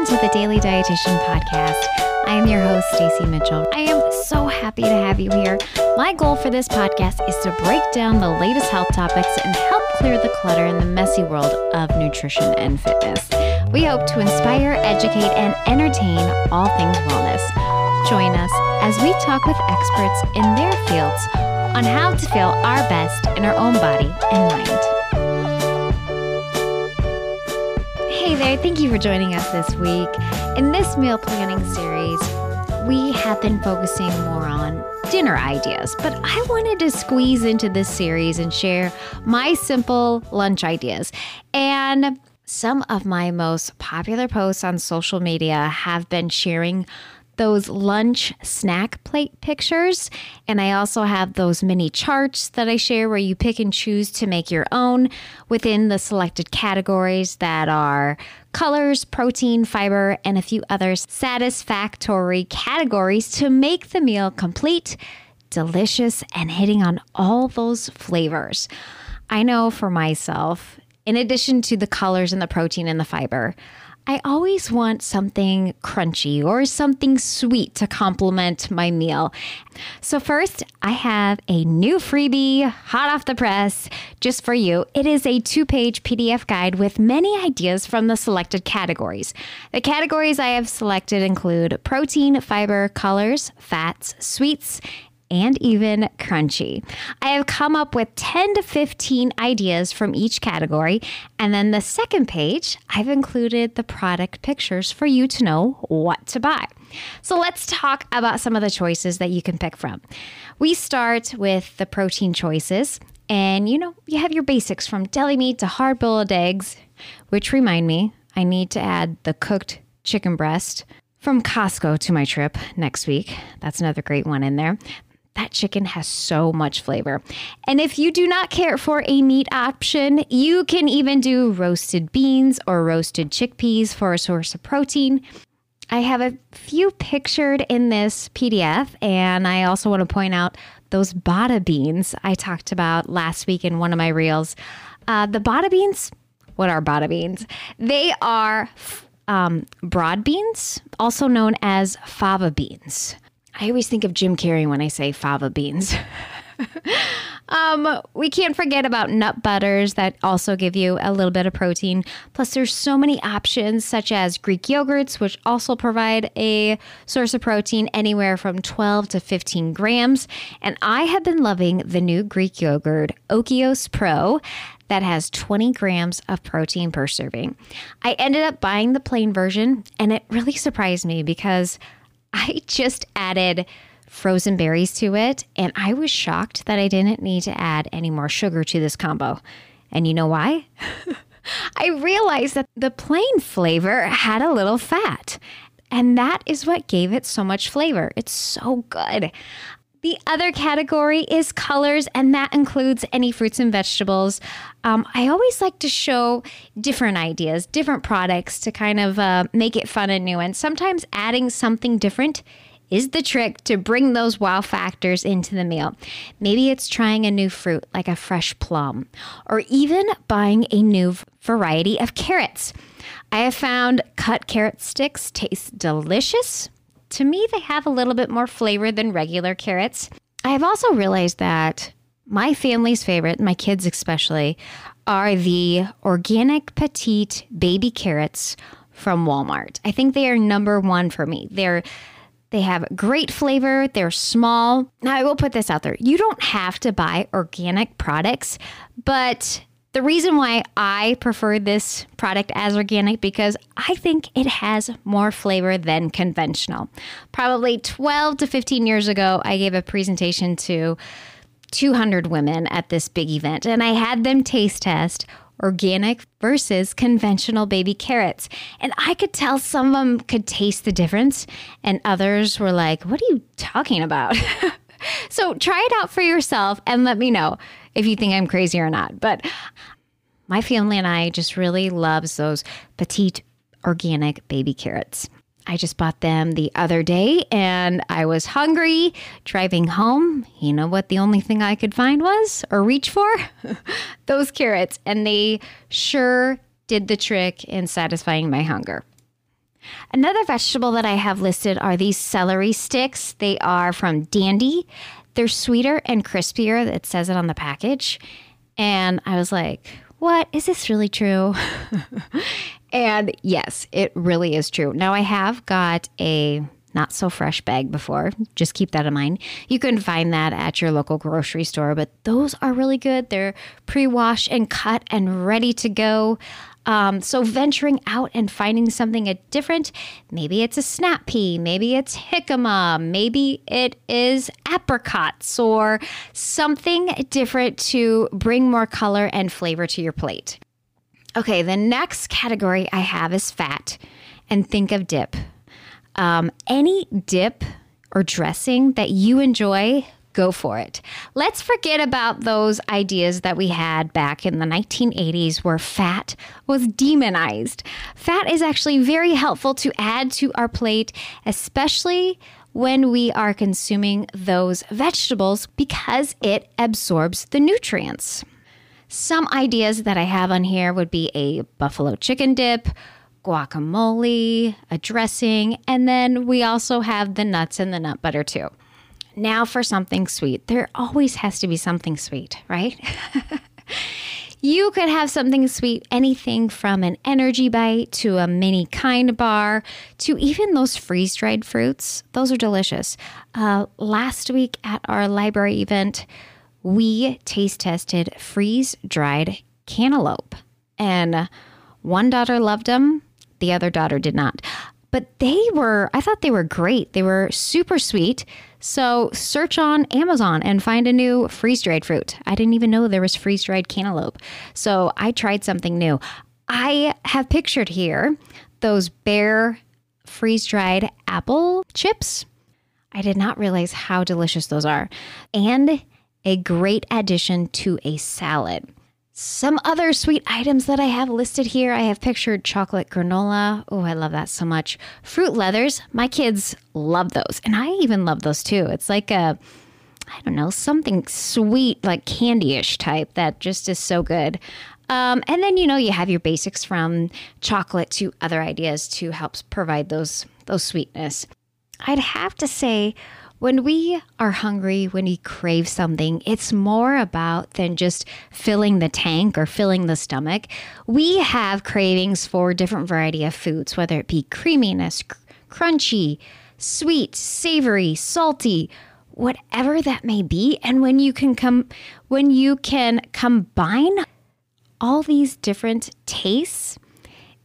welcome to the Daily Dietitian Podcast. I am your host, Stacey Mitchell. I am so happy to have you here. My goal for this podcast is to break down the latest health topics and help clear the clutter in the messy world of nutrition and fitness. We hope to inspire, educate, and entertain all things wellness. Join us as we talk with experts in their fields on how to feel our best in our own body and mind. There, thank you for joining us this week. In this meal planning series, we have been focusing more on dinner ideas, but I wanted to squeeze into this series and share my simple lunch ideas. And some of my most popular posts on social media have been sharing those lunch snack plate pictures. And I also have those mini charts that I share where you pick and choose to make your own within the selected categories that are colors, protein, fiber, and a few other satisfactory categories to make the meal complete, delicious, and hitting on all those flavors. I know for myself, in addition to the colors and the protein and the fiber, I always want something crunchy or something sweet to complement my meal. So, first, I have a new freebie hot off the press just for you. It is a two page PDF guide with many ideas from the selected categories. The categories I have selected include protein, fiber, colors, fats, sweets, and even crunchy. I have come up with 10 to 15 ideas from each category. And then the second page, I've included the product pictures for you to know what to buy. So let's talk about some of the choices that you can pick from. We start with the protein choices. And you know, you have your basics from deli meat to hard boiled eggs, which remind me, I need to add the cooked chicken breast from Costco to my trip next week. That's another great one in there. That chicken has so much flavor. And if you do not care for a meat option, you can even do roasted beans or roasted chickpeas for a source of protein. I have a few pictured in this PDF, and I also want to point out those bada beans I talked about last week in one of my reels. Uh, the bada beans, what are bada beans? They are um, broad beans, also known as fava beans. I always think of Jim Carrey when I say fava beans. um, we can't forget about nut butters that also give you a little bit of protein. Plus, there's so many options such as Greek yogurts, which also provide a source of protein anywhere from 12 to 15 grams. And I have been loving the new Greek yogurt, Oikos Pro that has 20 grams of protein per serving. I ended up buying the plain version, and it really surprised me because I just added frozen berries to it, and I was shocked that I didn't need to add any more sugar to this combo. And you know why? I realized that the plain flavor had a little fat. And that is what gave it so much flavor. It's so good. The other category is colors, and that includes any fruits and vegetables. Um, I always like to show different ideas, different products to kind of uh, make it fun and new. And sometimes adding something different is the trick to bring those wow factors into the meal. Maybe it's trying a new fruit like a fresh plum, or even buying a new variety of carrots. I have found cut carrot sticks taste delicious to me, they have a little bit more flavor than regular carrots. I have also realized that my family's favorite, my kids especially, are the organic petite baby carrots from Walmart. I think they are number one for me. They're they have great flavor. They're small. Now, I will put this out there. You don't have to buy organic products, but the reason why I prefer this product as organic because I think it has more flavor than conventional. Probably 12 to 15 years ago, I gave a presentation to 200 women at this big event and I had them taste test organic versus conventional baby carrots. And I could tell some of them could taste the difference and others were like, "What are you talking about?" so try it out for yourself and let me know if you think I'm crazy or not. But my family and I just really loves those petite organic baby carrots. I just bought them the other day and I was hungry driving home. You know what the only thing I could find was or reach for? Those carrots. And they sure did the trick in satisfying my hunger. Another vegetable that I have listed are these celery sticks. They are from Dandy. They're sweeter and crispier. It says it on the package. And I was like, what? Is this really true? and yes, it really is true. Now, I have got a not so fresh bag before. Just keep that in mind. You can find that at your local grocery store, but those are really good. They're pre washed and cut and ready to go. Um, so venturing out and finding something different, maybe it's a snap pea, maybe it's jicama, maybe it is apricots or something different to bring more color and flavor to your plate. Okay, the next category I have is fat, and think of dip. Um, any dip or dressing that you enjoy, go for it. Let's forget about those ideas that we had back in the 1980s where fat was demonized. Fat is actually very helpful to add to our plate, especially when we are consuming those vegetables because it absorbs the nutrients. Some ideas that I have on here would be a buffalo chicken dip, guacamole, a dressing, and then we also have the nuts and the nut butter too. Now for something sweet. There always has to be something sweet, right? you could have something sweet, anything from an energy bite to a mini kind bar to even those freeze dried fruits. Those are delicious. Uh, last week at our library event, we taste tested freeze dried cantaloupe, and one daughter loved them, the other daughter did not. But they were, I thought they were great. They were super sweet. So search on Amazon and find a new freeze dried fruit. I didn't even know there was freeze dried cantaloupe. So I tried something new. I have pictured here those bare freeze dried apple chips. I did not realize how delicious those are. And a great addition to a salad. Some other sweet items that I have listed here I have pictured chocolate granola. Oh, I love that so much. Fruit leathers. My kids love those. And I even love those too. It's like a, I don't know, something sweet, like candy ish type that just is so good. Um, and then, you know, you have your basics from chocolate to other ideas to help provide those, those sweetness. I'd have to say, when we are hungry, when we crave something, it's more about than just filling the tank or filling the stomach. We have cravings for different variety of foods, whether it be creaminess, cr- crunchy, sweet, savory, salty, whatever that may be. And when you can come when you can combine all these different tastes,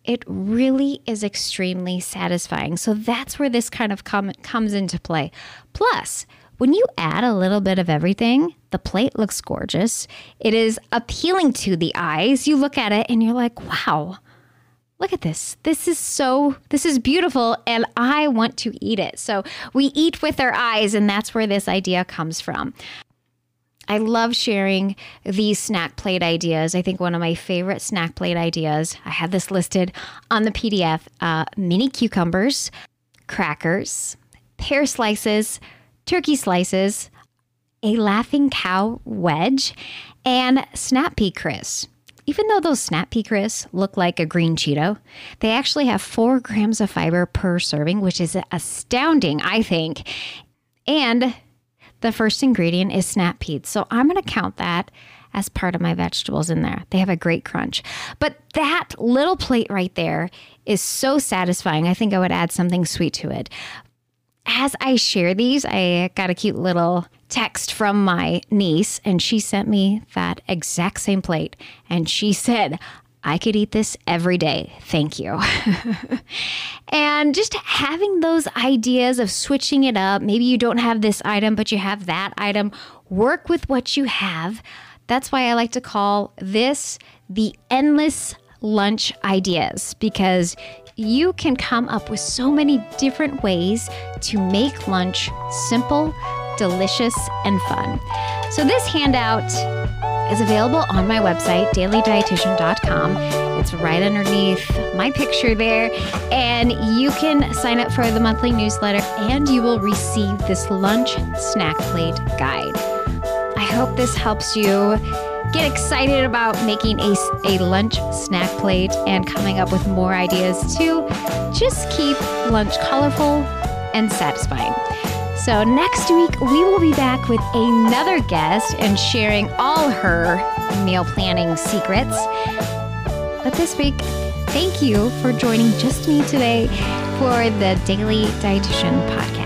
it really is extremely satisfying. So that's where this kind of com- comes into play. Plus, when you add a little bit of everything, the plate looks gorgeous. It is appealing to the eyes. You look at it and you're like, wow, look at this. This is so, this is beautiful and I want to eat it. So we eat with our eyes, and that's where this idea comes from. I love sharing these snack plate ideas. I think one of my favorite snack plate ideas, I have this listed on the PDF uh, mini cucumbers, crackers, pear slices, turkey slices, a laughing cow wedge, and snap pea crisps. Even though those snap pea crisps look like a green Cheeto, they actually have four grams of fiber per serving, which is astounding, I think. And the first ingredient is snap peas. So I'm going to count that as part of my vegetables in there. They have a great crunch. But that little plate right there is so satisfying. I think I would add something sweet to it. As I share these, I got a cute little text from my niece, and she sent me that exact same plate. And she said, I could eat this every day. Thank you. and just having those ideas of switching it up. Maybe you don't have this item, but you have that item. Work with what you have. That's why I like to call this the endless lunch ideas because you can come up with so many different ways to make lunch simple, delicious, and fun. So, this handout is available on my website, dailydietitian.com. It's right underneath my picture there. And you can sign up for the monthly newsletter and you will receive this lunch snack plate guide. I hope this helps you get excited about making a, a lunch snack plate and coming up with more ideas to just keep lunch colorful and satisfying. So, next week, we will be back with another guest and sharing all her meal planning secrets. But this week, thank you for joining just me today for the Daily Dietitian Podcast.